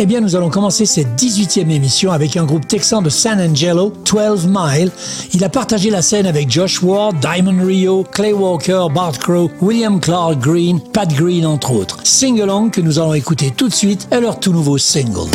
Eh bien, nous allons commencer cette 18e émission avec un groupe texan de San Angelo, 12 Mile. Il a partagé la scène avec Josh Ward, Diamond Rio, Clay Walker, Bart Crow, William Clark Green, Pat Green, entre autres. Sing Along que nous allons écouter tout de suite est leur tout nouveau single.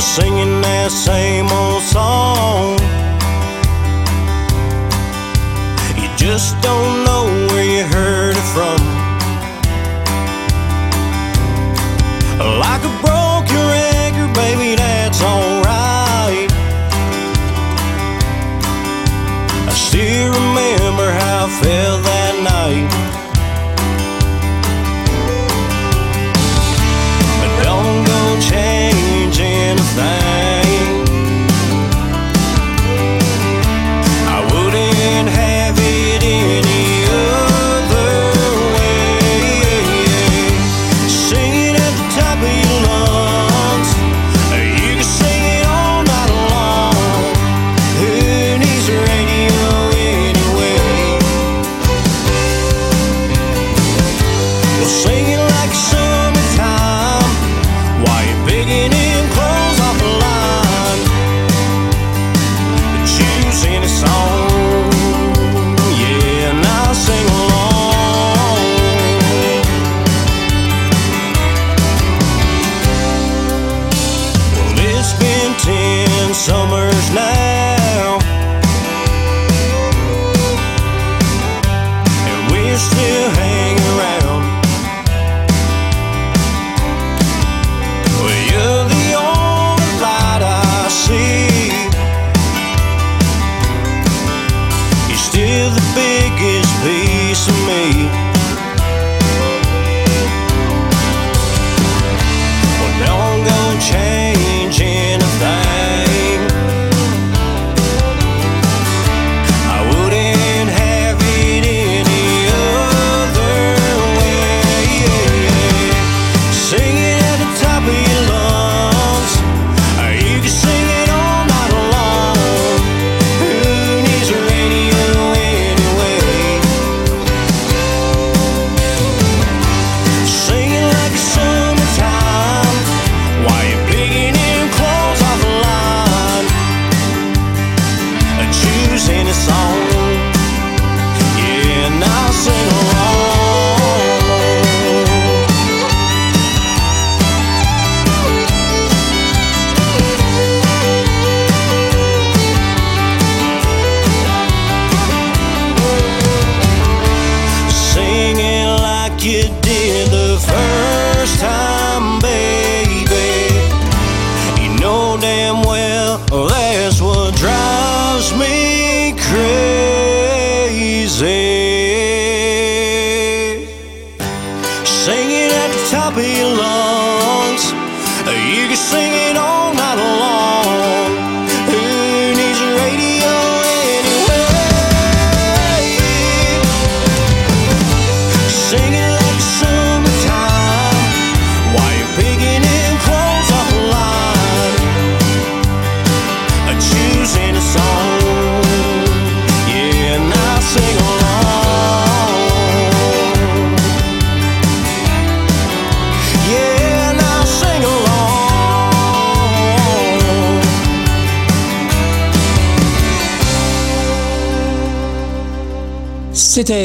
still singing that same old song. You just don't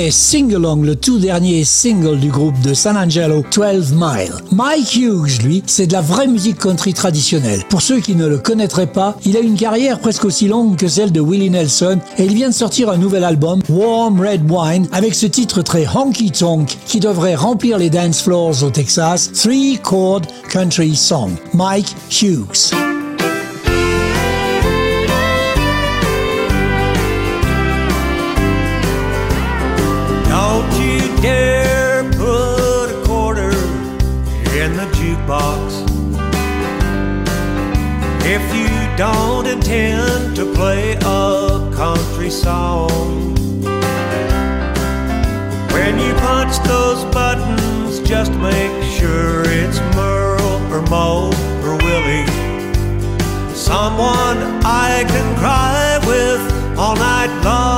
C'était Sing Along, le tout dernier single du groupe de San Angelo, 12 Mile. Mike Hughes, lui, c'est de la vraie musique country traditionnelle. Pour ceux qui ne le connaîtraient pas, il a une carrière presque aussi longue que celle de Willie Nelson et il vient de sortir un nouvel album, Warm Red Wine, avec ce titre très honky tonk qui devrait remplir les dance floors au Texas, Three Chord Country Song. Mike Hughes. Intend to play a country song. When you punch those buttons, just make sure it's Merle or Mo or Willie. Someone I can cry with all night long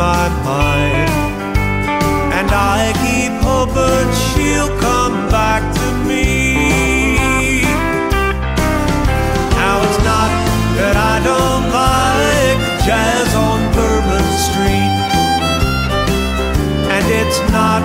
my mind. And I keep hoping she'll come back to me. Now it's not that I don't like jazz on Bourbon Street. And it's not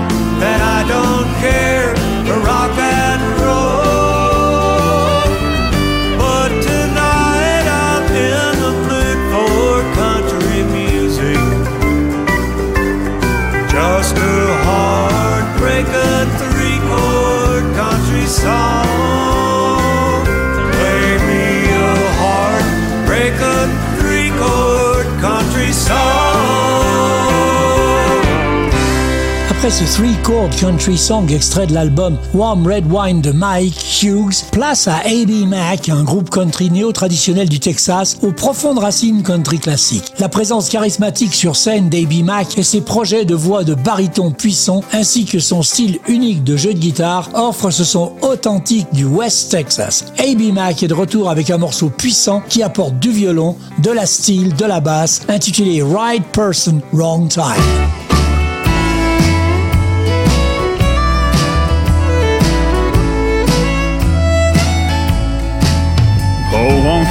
Après ce three-chord country song extrait de l'album Warm Red Wine de Mike Hughes, place à A.B. Mac, un groupe country néo-traditionnel du Texas aux profondes racines country classiques. La présence charismatique sur scène d'A.B. Mac et ses projets de voix de baryton puissant ainsi que son style unique de jeu de guitare offrent ce son authentique du West Texas. A.B. Mac est de retour avec un morceau puissant qui apporte du violon, de la style, de la basse, intitulé Right Person, Wrong Time.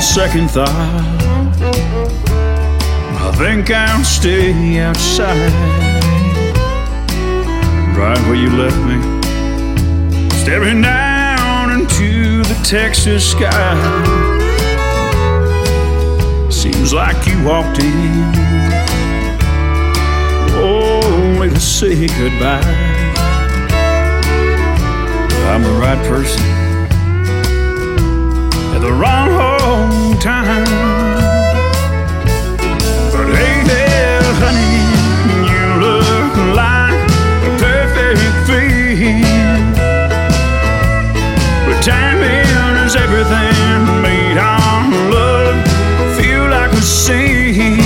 Second thought, I think I'll stay outside. Right where you left me, staring down into the Texas sky. Seems like you walked in, only to say goodbye. I'm the right person at the wrong time. But hey there, honey, you look like a perfect fit. But timing is everything. Made our love feel like a sin.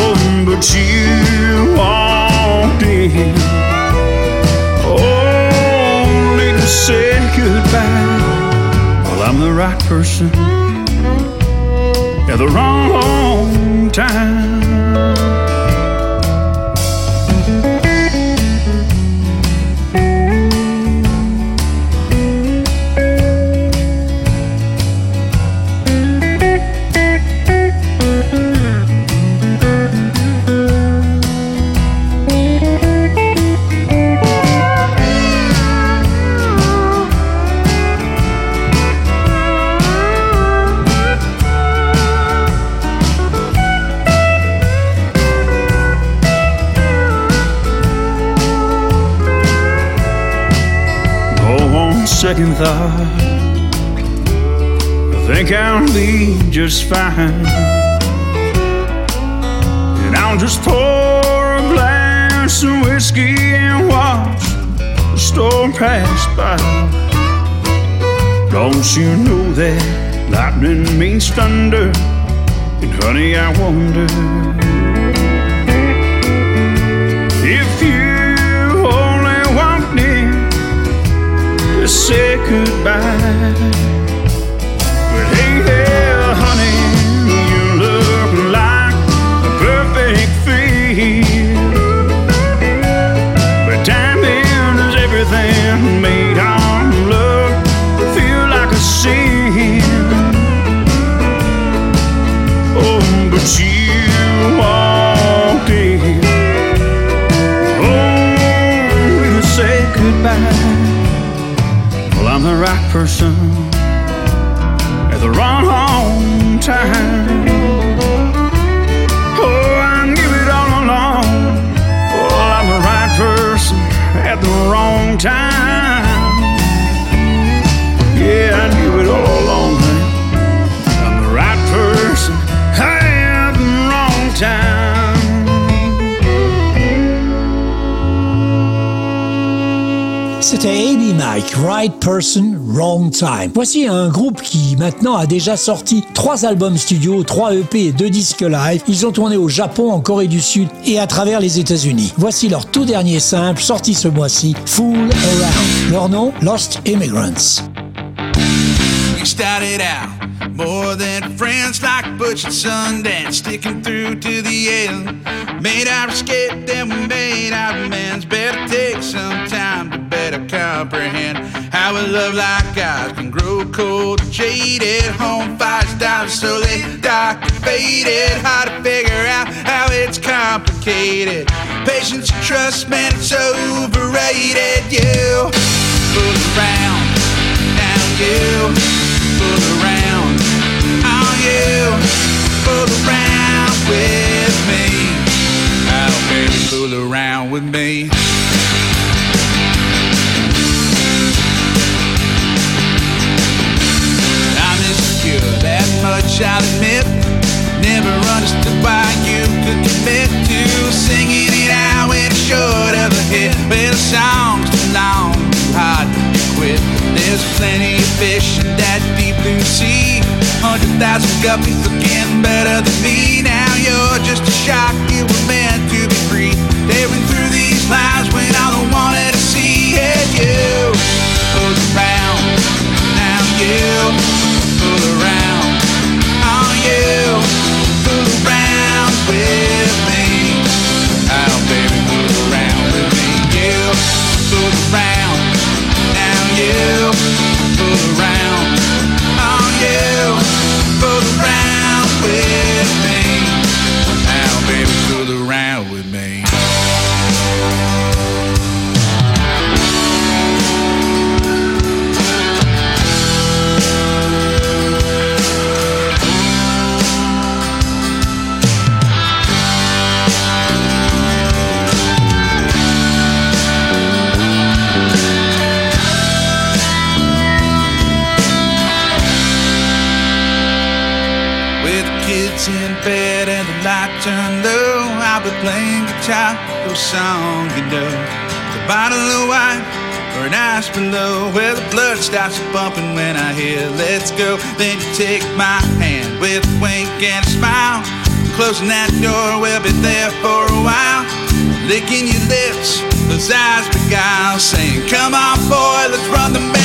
Oh, but you walked in. Oh, Only to say goodbye. I'm the right person at the wrong time. Think I'll be just fine. And I'll just pour a glass of whiskey and watch the storm pass by. Don't you know that lightning means thunder? And honey, I wonder if you only want me to say goodbye. Person at the wrong time. Oh, I knew it all along. Well, I'm the right person at the wrong time. Yeah, I knew it all along. I'm the right person at the wrong time. C'était. Mike, Right Person, Wrong Time. Voici un groupe qui maintenant a déjà sorti trois albums studio, trois EP et deux disques live. Ils ont tourné au Japon, en Corée du Sud et à travers les États-Unis. Voici leur tout dernier simple sorti ce mois-ci, Fool Around. Leur nom, Lost Immigrants. More than friends like Butch and Sundance, sticking through to the end. Made our escape, then we made our amends. Better take some time to better comprehend how a love like ours can grow cold, jaded. Home fires down slowly, dark and faded. Hard to figure out how it's complicated. Patience and trust, man, it's overrated. You fool around, now you fool around. Fool around with me. I'm insecure, that much I'll admit. Never understood why you could commit to singing it out when short of a hit. Well, the song's too long, hard to quit. There's plenty of fish in that deep blue sea. Hundred thousand guppies looking better than me. Now you're just a shark, you were meant to be free. Tearing through these lines when all I wanted to see is you. Pull around, now you hear Then you take my hand with a wink and a smile. Closing that door, we'll be there for a while. Licking your lips, those eyes beguile, saying, "Come on, boy, let's run the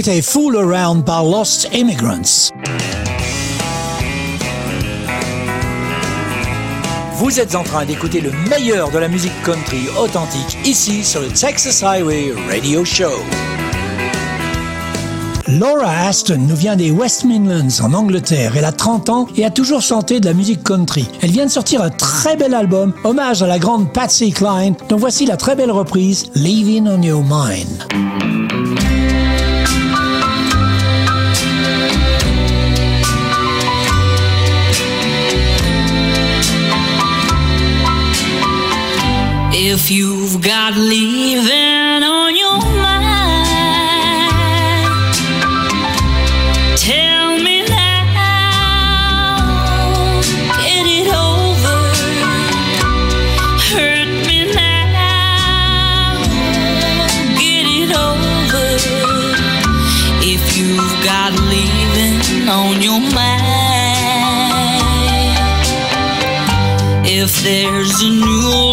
C'était Fool Around par Lost Immigrants. Vous êtes en train d'écouter le meilleur de la musique country authentique ici sur le Texas Highway Radio Show. Laura Aston nous vient des West Midlands en Angleterre. Elle a 30 ans et a toujours chanté de la musique country. Elle vient de sortir un très bel album, hommage à la grande Patsy Cline, dont voici la très belle reprise Leaving on Your Mind. If you've got leaving on your mind, tell me now. Get it over. Hurt me now. Get it over. If you've got leaving on your mind, if there's a new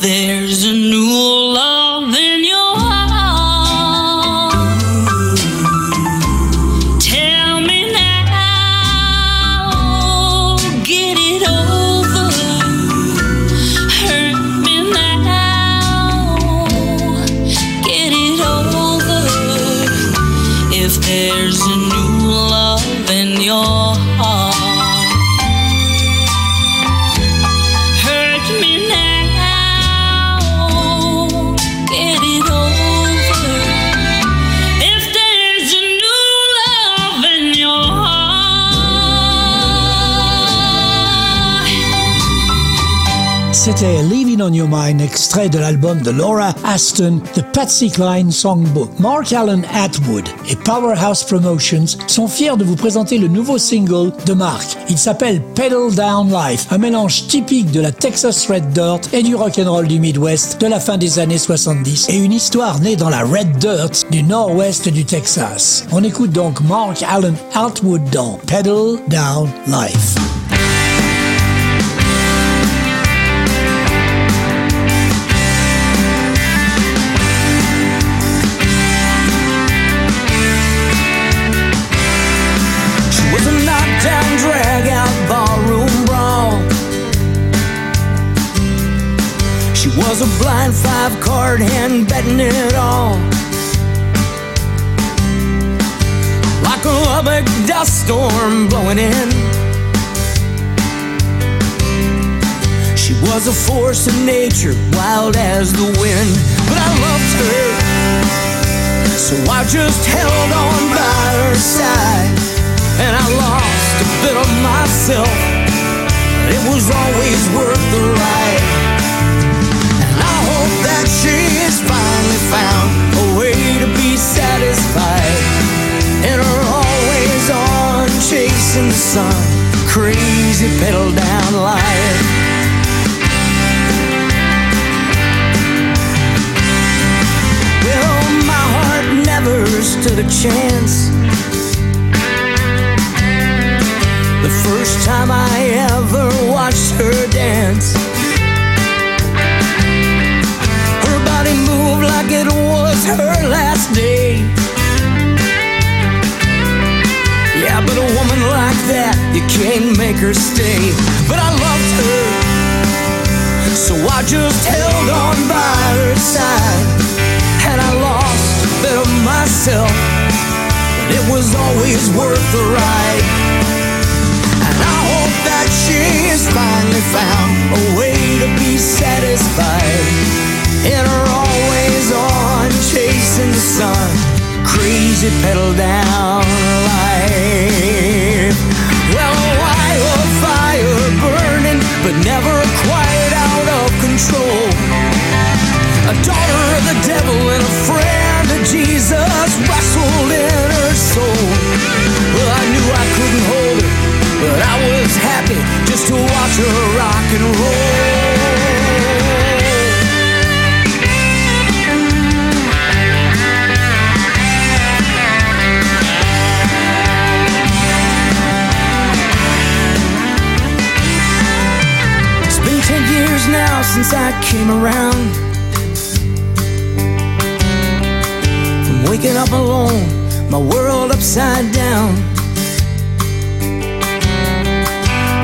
there's a new de Laura Aston, The Patsy Cline Songbook. Mark Allen Atwood et Powerhouse Promotions sont fiers de vous présenter le nouveau single de Mark. Il s'appelle Pedal Down Life, un mélange typique de la Texas Red Dirt et du rock'n'roll du Midwest de la fin des années 70 et une histoire née dans la Red Dirt du nord-ouest du Texas. On écoute donc Mark Allen Atwood dans Pedal Down Life. Blind five card hand betting it all. Like a Lubbock dust storm blowing in. She was a force of nature, wild as the wind. But I loved her, so I just held on by her side and I lost a bit of myself. But it was always worth the ride. And I hope that she has finally found a way to be satisfied. In her always on chasing the sun, crazy pedal down life. Well, my heart never stood a chance. The first time I ever watched her dance. Body moved like it was her last day. Yeah, but a woman like that, you can't make her stay. But I loved her, so I just held on by her side. And I lost a bit of myself, but it was always worth the ride. And I hope that she's finally found a way to be satisfied. In her always on, chasing the sun, crazy pedal down life. Well, a wildfire burning, but never quite out of control. A daughter of the devil and a friend of Jesus wrestled in her soul. Well, I knew I couldn't hold her, but I was happy just to watch her rock and roll. Since I came around. From waking up alone, my world upside down.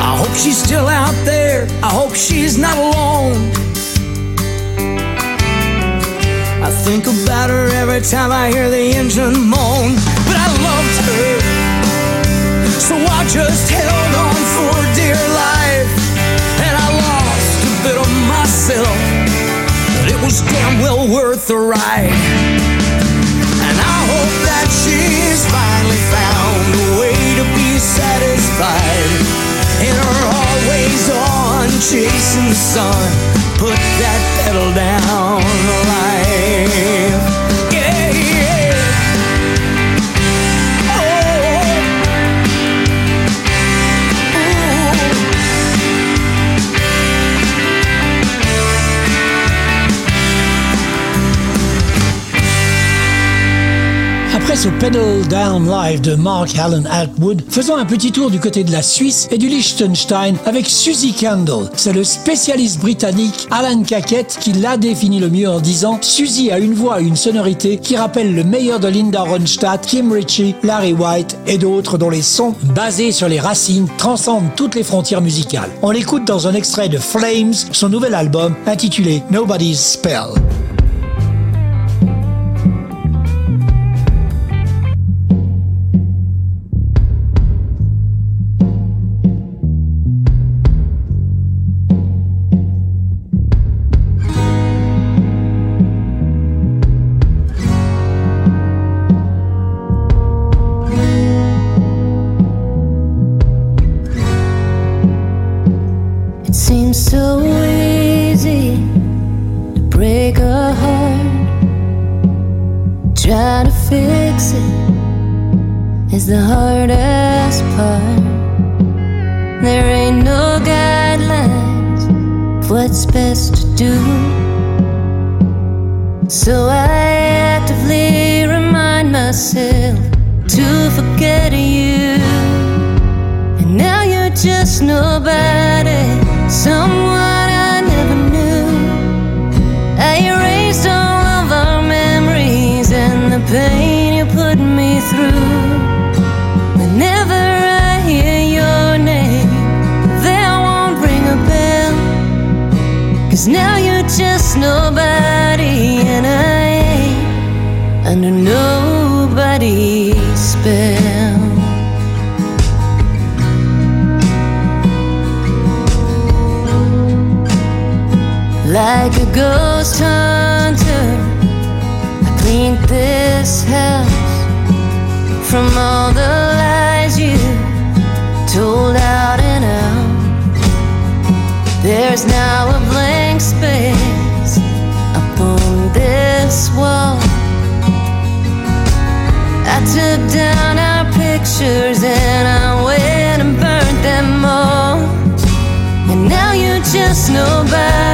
I hope she's still out there. I hope she's not alone. I think about her every time I hear the engine moan. But I loved her, so I just held on for dear life. Myself, but it was damn well worth the ride. And I hope that she's finally found a way to be satisfied. In her always on, chasing the sun, put that pedal down, life. Après ce Pedal Down Live de Mark Allen Atwood, faisons un petit tour du côté de la Suisse et du Liechtenstein avec Suzy Kendall. C'est le spécialiste britannique Alan Cackett qui l'a défini le mieux en disant Suzy a une voix et une sonorité qui rappellent le meilleur de Linda Ronstadt, Kim Ritchie, Larry White et d'autres dont les sons, basés sur les racines, transcendent toutes les frontières musicales. On l'écoute dans un extrait de Flames, son nouvel album intitulé Nobody's Spell. Do. Ghost hunter, I cleaned this house from all the lies you told out and out. There's now a blank space up on this wall. I took down our pictures and I went and burnt them all. And now you're just nobody,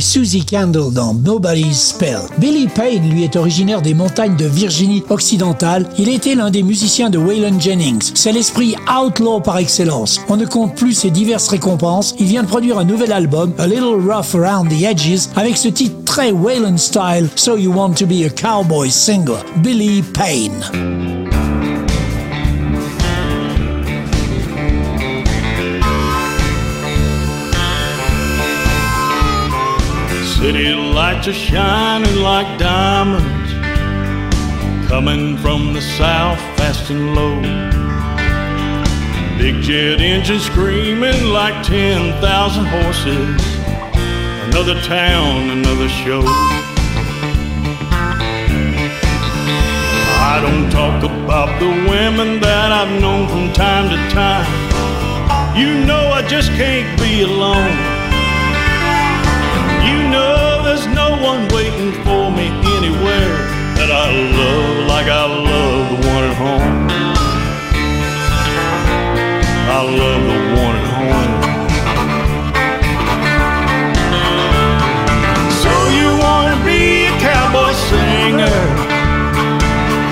Susie Candle dans Nobody's Spell. Billy Payne, lui, est originaire des montagnes de Virginie occidentale. Il était l'un des musiciens de Waylon Jennings. C'est l'esprit outlaw par excellence. On ne compte plus ses diverses récompenses. Il vient de produire un nouvel album, A Little Rough Around the Edges, avec ce titre très Waylon style, So You Want to Be a Cowboy Singer, Billy Payne. City lights are shining like diamonds, coming from the south fast and low. Big jet engine screaming like 10,000 horses. Another town, another show. I don't talk about the women that I've known from time to time. You know I just can't be alone. There's no one waiting for me anywhere that I love like I love the one at home. I love the one at home. So you wanna be a cowboy singer?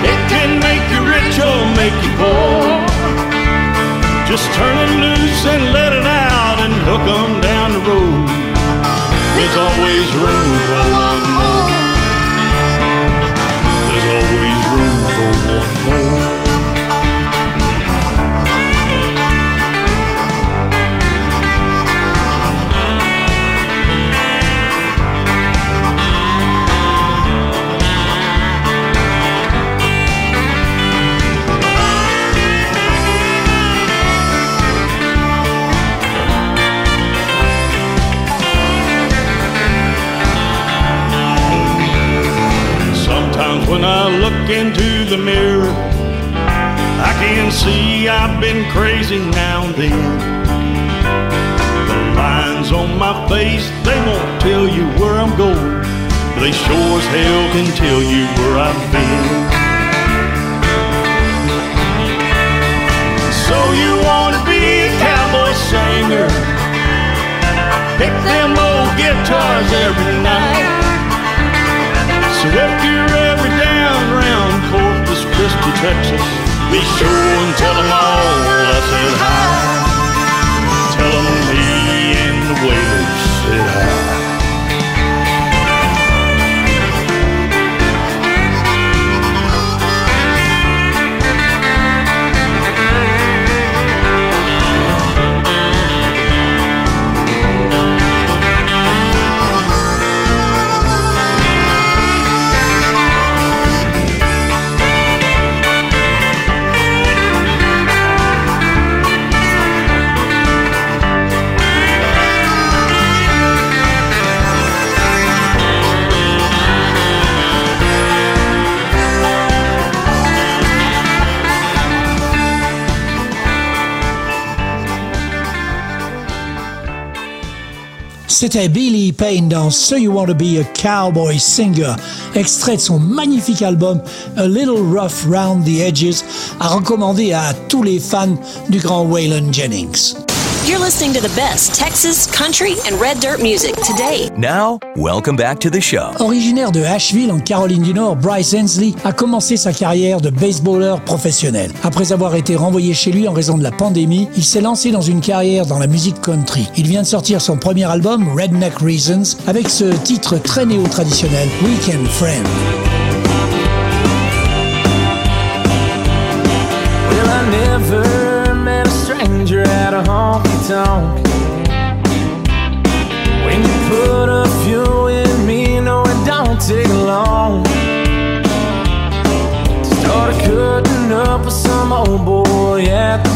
It can make you rich or make you poor. Just turn it loose and let it out and hook 'em down the road. There's always room for one into the mirror, I can see I've been crazy now and then. The lines on my face, they won't tell you where I'm going, but they sure as hell can tell you where I've been. So you wanna be a cowboy singer? Pick them old guitars every night. So if you're Christi, Texas, be sure and tell them all I said hi. Tell them me and the Waylors C'était Billy Payne dans So You Want to Be a Cowboy Singer, extrait de son magnifique album A Little Rough Round the Edges, à recommander à tous les fans du grand Waylon Jennings. You're listening to the best Texas, country, and red dirt music today. Now, welcome back to the show. Originaire de Asheville en Caroline du Nord, Bryce Hensley a commencé sa carrière de baseballeur professionnel. Après avoir été renvoyé chez lui en raison de la pandémie, il s'est lancé dans une carrière dans la musique country. Il vient de sortir son premier album, Redneck Reasons, avec ce titre très néo-traditionnel, Weekend Friend. Well, I never met a stranger at a honky don't. When you put a few in me, no, it don't take long. to start cutting up with some old boy at the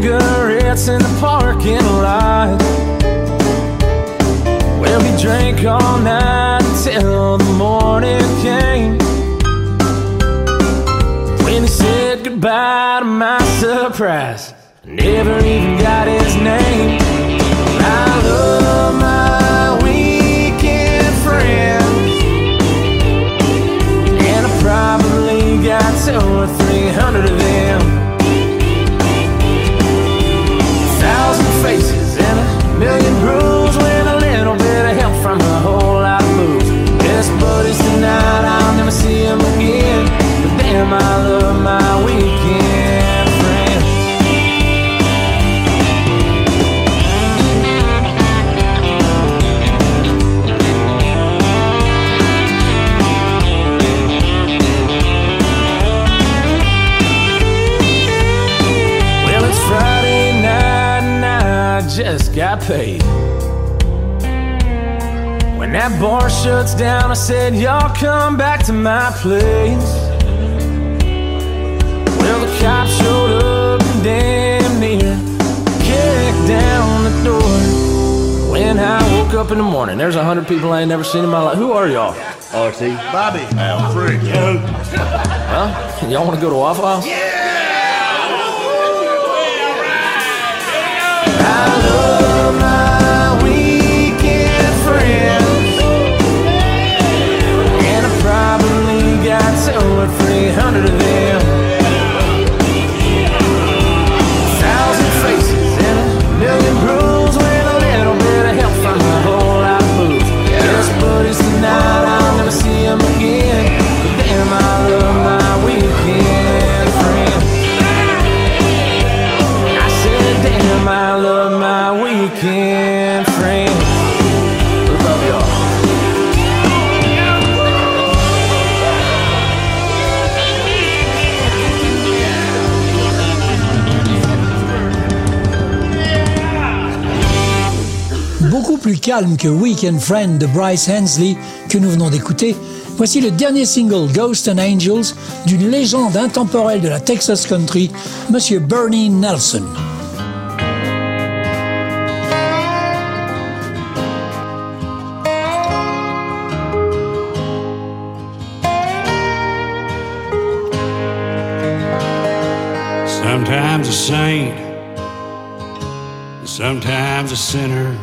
cigarettes in the parking lot. Where we drank all night till the morning came. When he said goodbye to my surprise, I never bar shuts down, I said, Y'all come back to my place. Well, the cops showed up and damn near kicked down the door. When I woke up in the morning, there's a hundred people I ain't never seen in my life. Who are y'all? RT. Bobby. Al Freak. Huh? Y'all want to go to Waffle House? Yeah! I love hundred calme que Weekend Friend de Bryce Hensley que nous venons d'écouter, voici le dernier single Ghosts and Angels d'une légende intemporelle de la Texas Country, Monsieur Bernie Nelson. Sometimes a saint, sometimes a sinner.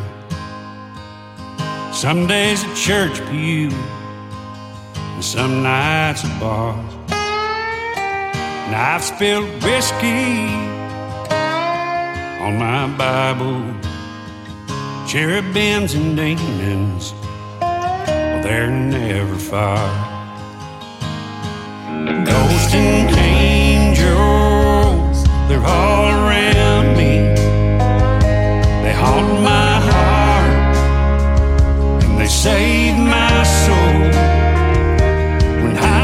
Some days a church pew, and some nights a bar. And I've spilled whiskey on my Bible, cherubims and demons. Well, they're never far. Ghosts and angels, they're all around me. They haunt my heart save my soul. When I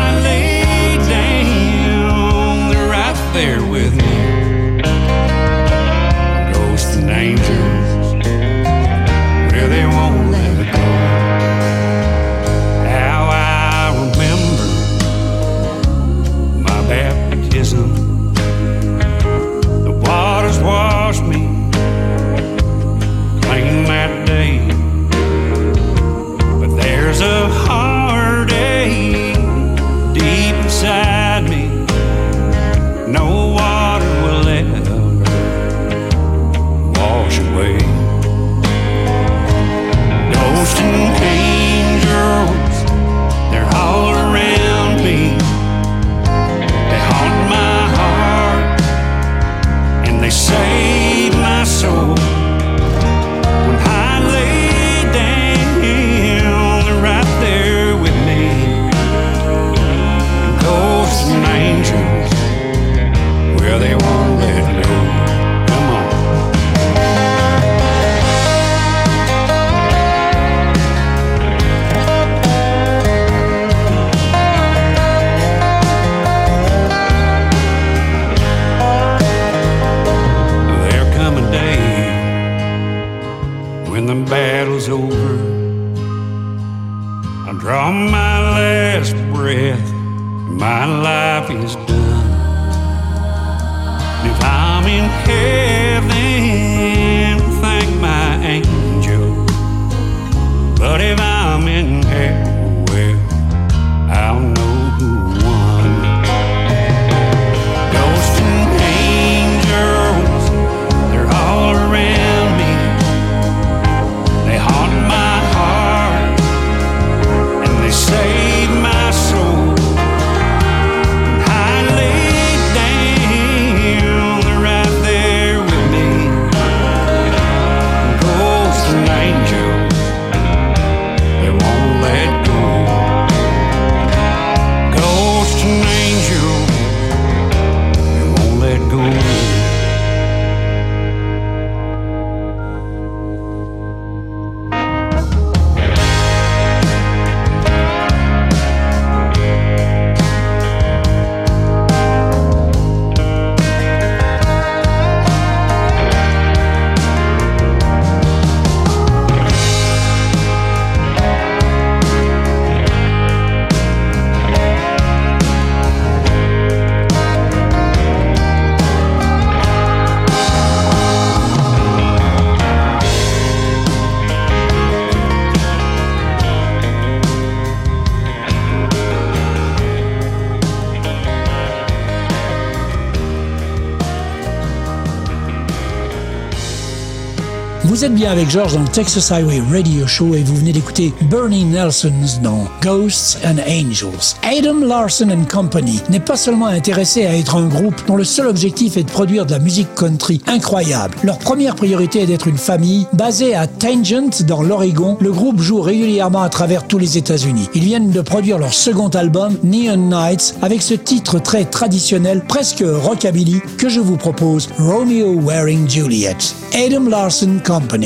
Vous êtes bien avec George dans le Texas Highway Radio Show et vous venez d'écouter Bernie Nelson's dans Ghosts and Angels. Adam Larson and Company n'est pas seulement intéressé à être un groupe dont le seul objectif est de produire de la musique country incroyable. Leur première priorité est d'être une famille basée à Tangent dans l'Oregon. Le groupe joue régulièrement à travers tous les États-Unis. Ils viennent de produire leur second album, Neon Nights, avec ce titre très traditionnel, presque rockabilly, que je vous propose, Romeo Wearing Juliet. Adam Larson Company. I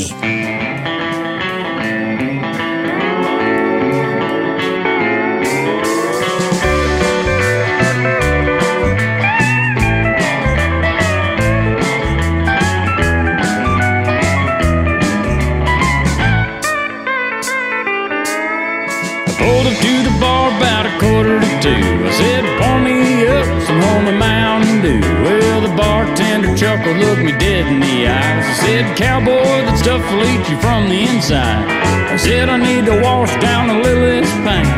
two. I said, pour me up some Mountain Dew. Well, the bartender chuckled, looked me dead in the eyes. He said, cowboy, that stuff will eat you from the inside. I said, I need to wash down a little this pain.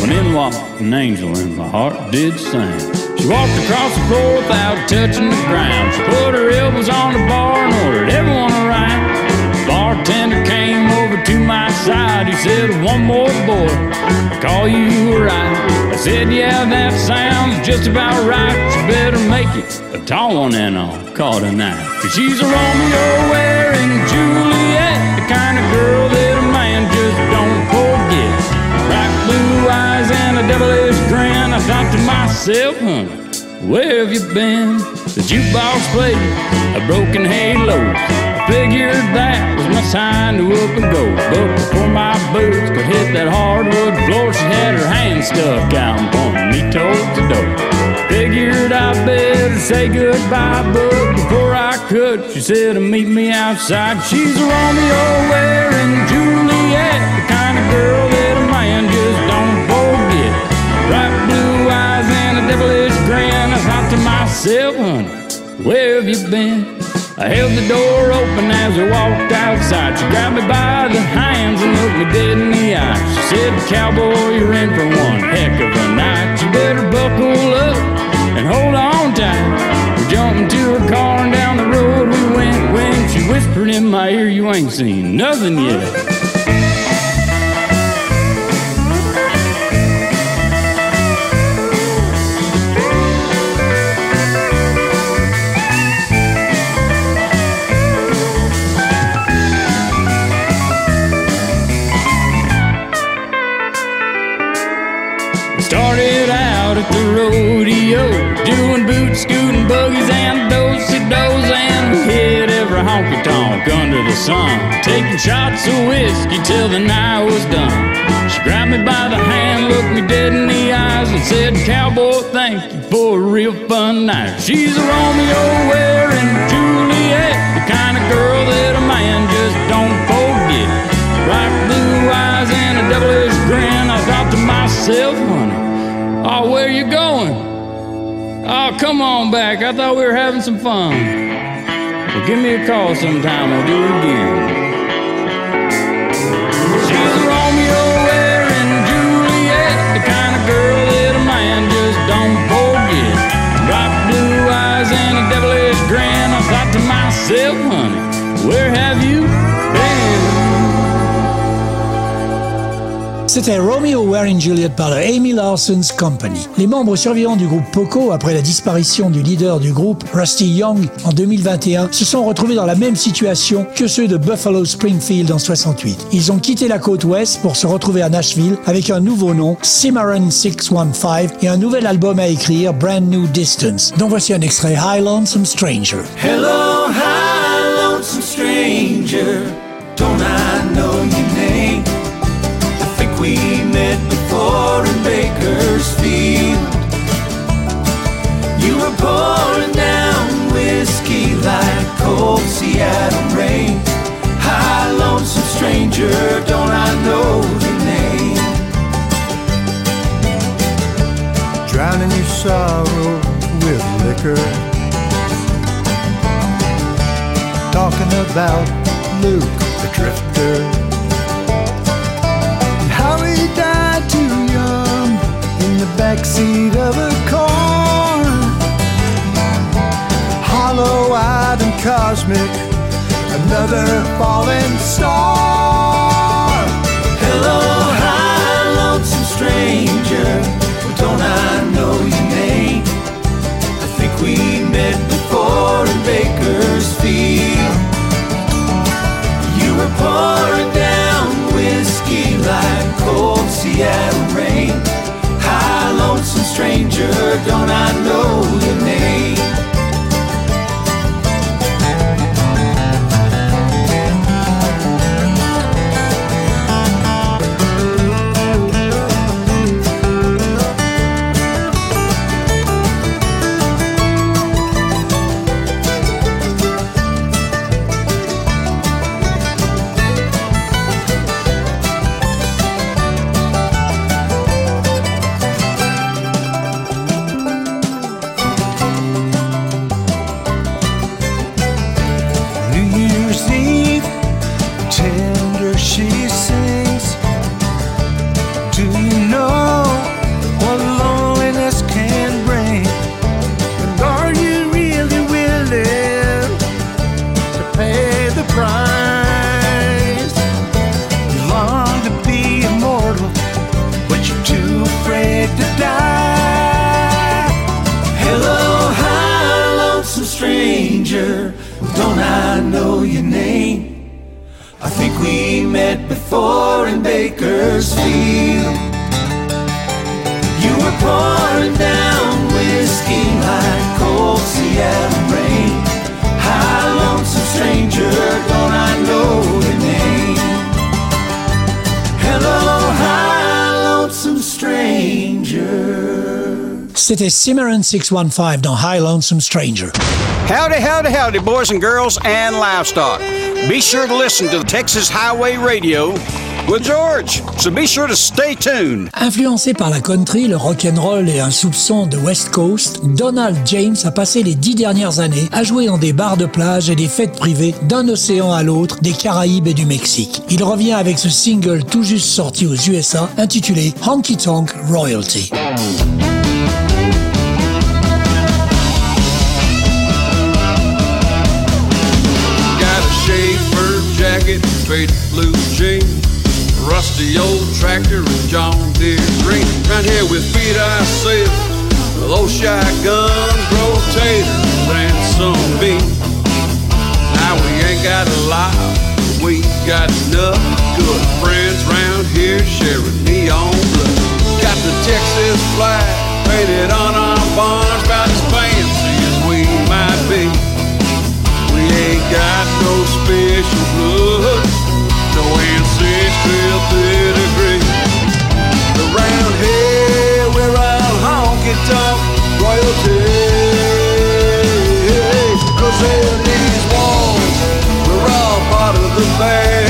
When in walked an angel and my heart did sing. She walked across the floor without touching the ground. She put her elbows on the bar and ordered everyone said, One more boy, call you right. I said, Yeah, that sounds just about right. You better make it a tall one and I'll call a. Cause she's a Romeo wearing Juliet, the kind of girl that a man just don't forget. Bright blue eyes and a devilish grin. I thought to myself, honey, where have you been? The jukebox played a broken halo. Figured that was my sign to up and go. But before my boots could hit that hardwood floor, she had her hand stuck out and pointing me towards the door. Figured I better say goodbye, but before I could, she said to meet me outside. She's a Romeo wearing Juliet, the kind of girl that a man just don't forget. Bright blue eyes and a devilish grin. I thought to myself, honey, where have you been? I held the door open as I walked outside. She grabbed me by the hands and looked me dead in the eye. She said, Cowboy, you're in for one heck of a night. You better buckle up and hold on tight. We jumped into her car and down the road we went. When she whispered in my ear, You ain't seen nothing yet. Rodeo, doing boot scooting buggies and dosey dos, and hit every honky tonk under the sun, taking shots of whiskey till the night was done. She grabbed me by the hand, looked me dead in the eyes, and said, Cowboy, thank you for a real fun night. She's a Romeo wearing Juliet, the kind of girl that a man Oh, where you going? Oh, come on back. I thought we were having some fun. Well, give me a call sometime. We'll do it again. She's Romeo where in Juliette, the kind of girl that a Romeo wearing Juliet, C'était Romeo Wearing Juliet par le Amy Larson's Company. Les membres survivants du groupe Poco, après la disparition du leader du groupe, Rusty Young, en 2021, se sont retrouvés dans la même situation que ceux de Buffalo Springfield en 68. Ils ont quitté la côte ouest pour se retrouver à Nashville avec un nouveau nom, Cimarron 615, et un nouvel album à écrire, Brand New Distance, dont voici un extrait High Lonesome Stranger. Hello, hi, lonesome stranger. Don't I Bakersfield. You were pouring down whiskey like cold Seattle rain. Hi, lonesome stranger. Don't I know your name? drowning your sorrow with liquor. Talking about Luke the Drifter. Backseat of a car. Hollow eyed and cosmic, another falling star. Hello, hi, lonesome stranger. Don't I know your name? I think we Cimarron 615 dans High Lonesome Stranger. Howdy, howdy, howdy, boys and girls and livestock. Be sure to listen to Texas Highway Radio with George. So be sure to stay tuned. Influencé par la country, le rock'n'roll et un soupçon de West Coast, Donald James a passé les dix dernières années à jouer dans des bars de plage et des fêtes privées d'un océan à l'autre, des Caraïbes et du Mexique. Il revient avec ce single tout juste sorti aux USA intitulé Honky Tonk Royalty. Jacket, faded blue jeans, rusty old tractor and John Deere green. Round here with feet I sail, those shotguns, rotators, and some beans. Now we ain't got a lot, but we got enough good friends round here sharing neon blood. Got the Texas flag painted on our barns, about as got no special blood, no ancestral pedigree. Around here, we're all honky tonk royalty. Cause in these walls, we're all part of the band.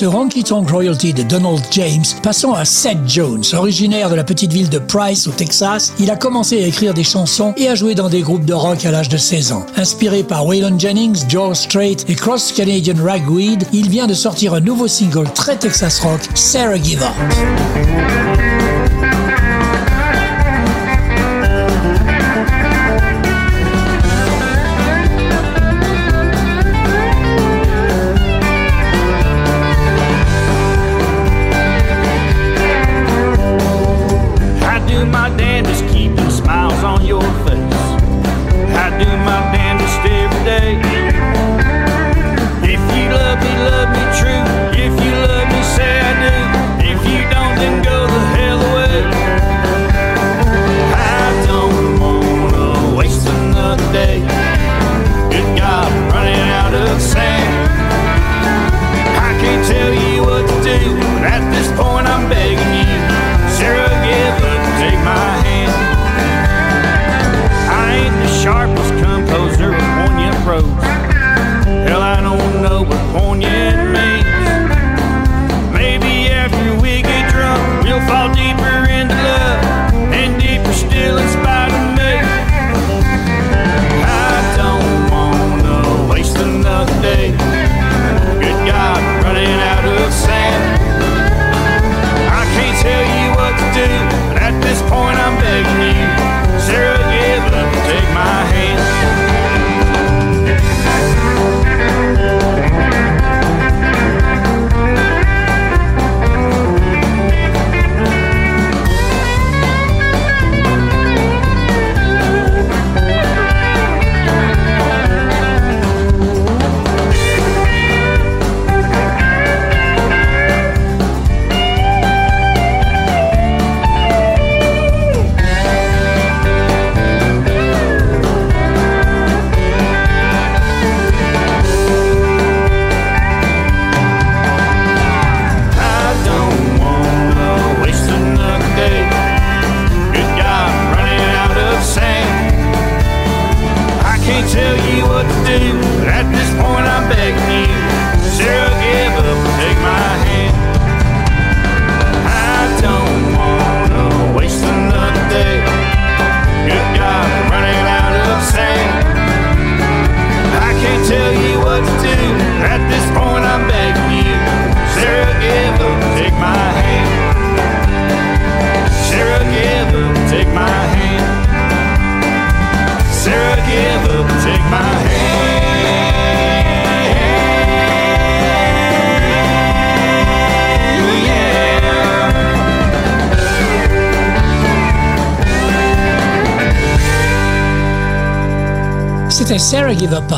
sur Honky Tonk Royalty de Donald James, passons à Seth Jones. Originaire de la petite ville de Price au Texas, il a commencé à écrire des chansons et à jouer dans des groupes de rock à l'âge de 16 ans. Inspiré par Waylon Jennings, George Strait et Cross Canadian Ragweed, il vient de sortir un nouveau single très Texas rock, Sarah Give Up.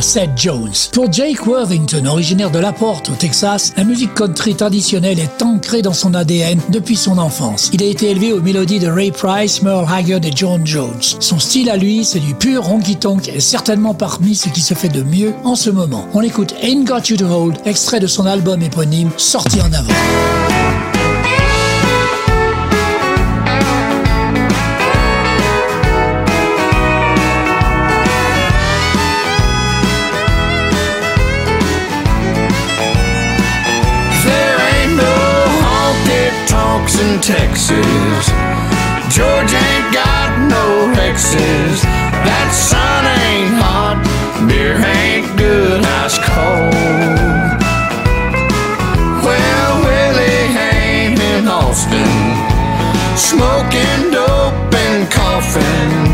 Seth Jones. Pour Jake Worthington, originaire de La Porte au Texas, la musique country traditionnelle est ancrée dans son ADN depuis son enfance. Il a été élevé aux mélodies de Ray Price, Merle Haggard et John Jones. Son style à lui, c'est du pur honky-tonk et certainement parmi ce qui se fait de mieux en ce moment. On écoute Ain't Got You to Hold, extrait de son album éponyme, sorti en avant. Texas. George ain't got no hexes. That sun ain't hot, beer ain't good, ice cold. Well, Willie ain't in Austin, smoking dope and coughing.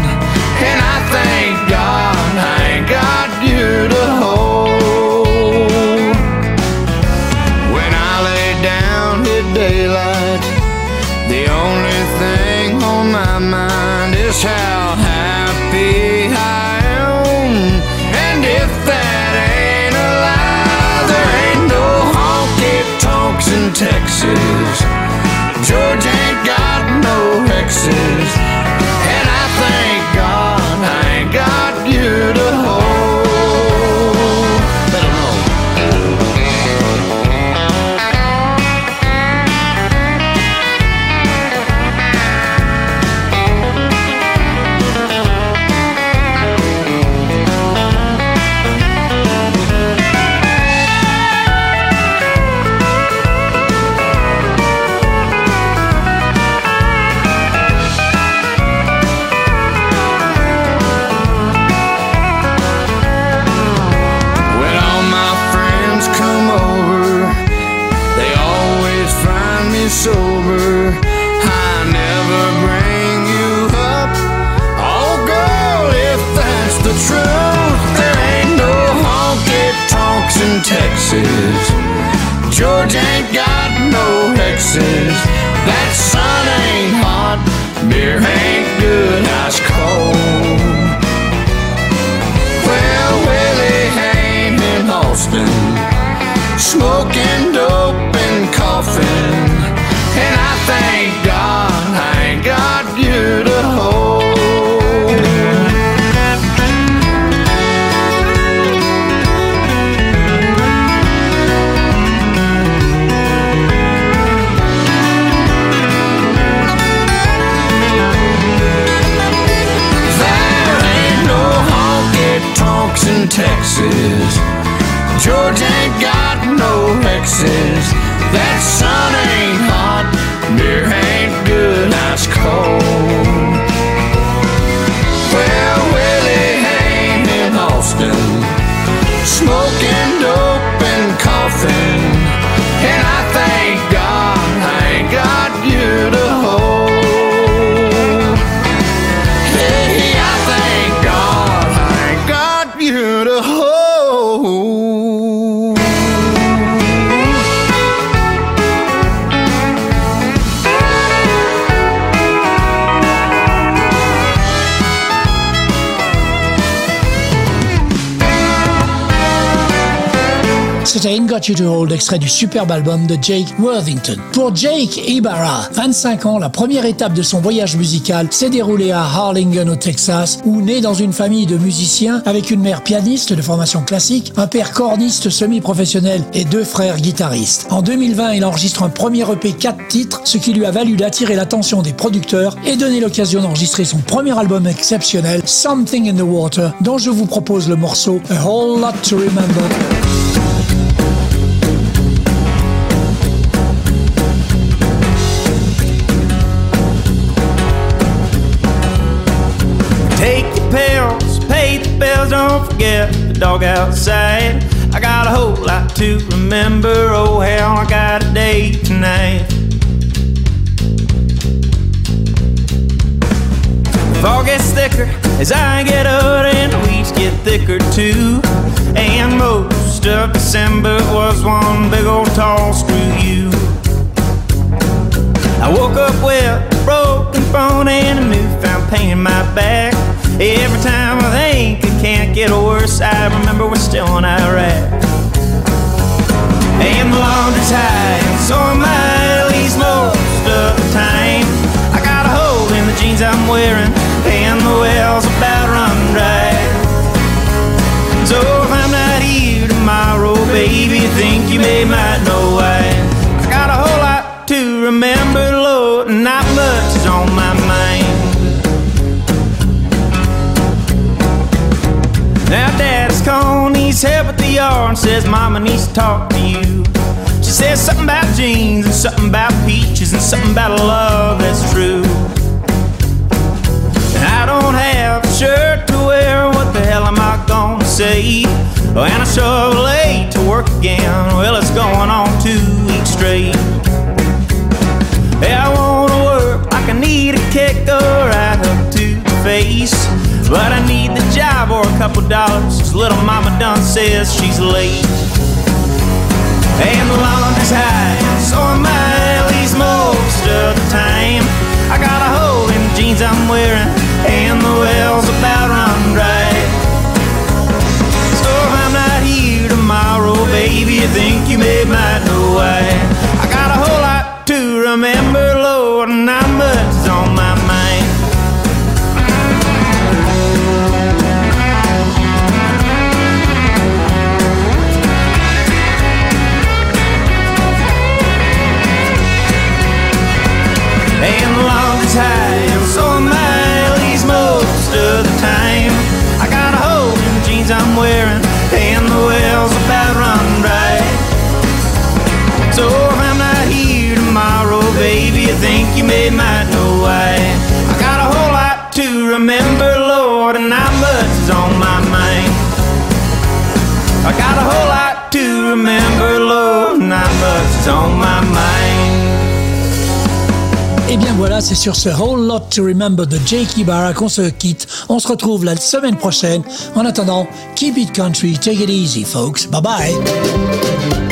Texas. George ain't got no hexes. That sun ain't hot, beer ain't good, ice cold. Well, Willie ain't in Austin, smoking dope hexes. Hold, extrait du superbe album de Jake Worthington. Pour Jake Ibarra, 25 ans, la première étape de son voyage musical s'est déroulée à Harlingen au Texas, où né dans une famille de musiciens avec une mère pianiste de formation classique, un père corniste semi-professionnel et deux frères guitaristes. En 2020, il enregistre un premier EP 4 titres, ce qui lui a valu d'attirer l'attention des producteurs et donner l'occasion d'enregistrer son premier album exceptionnel, Something in the Water, dont je vous propose le morceau A Whole Lot to Remember. Bills, don't forget the dog outside. I got a whole lot to remember. Oh, hell, I got a date tonight. The fog gets thicker as I get older, and the weeds get thicker too. And most of December was one big old tall screw you. I woke up with a broken phone and a newfound pain in my back. Every time I think it can't get worse, I remember we're still in Iraq. And the laundry's high, so am I, at least most of the time. I got a hole in the jeans I'm wearing, and the well's about run dry. So if I'm not here tomorrow, baby, think you may might know why. I got a whole lot to remember, Lord, and not much is on my Dad's calling, needs help at the yard and says mama needs to talk to you. She says something about jeans and something about peaches and something about love that's true. And I don't have a shirt to wear, what the hell am I gonna say? Oh, and I up late to work again, well it's going on two weeks straight. Hey, I wanna work like I need a kick or right up to the face. But I need the job or a couple dollars, cause little mama done says she's late. And the laundry's high, and so am I, at least most of the time. I got a hole in the jeans I'm wearing, and the well's about run dry. So if I'm not here tomorrow, baby, you think you may might know why. I got a whole lot to remember, may might know why. I got a whole lot to remember, Lord, and not much is on my mind. I got a whole lot to remember, Lord, not much is on my mind. Et Eh bien voilà, c'est sur ce Whole Lot to Remember de Jake Ibarra qu'on se quitte. On se retrouve la semaine prochaine. En attendant, keep it country, take it easy, folks. Bye bye.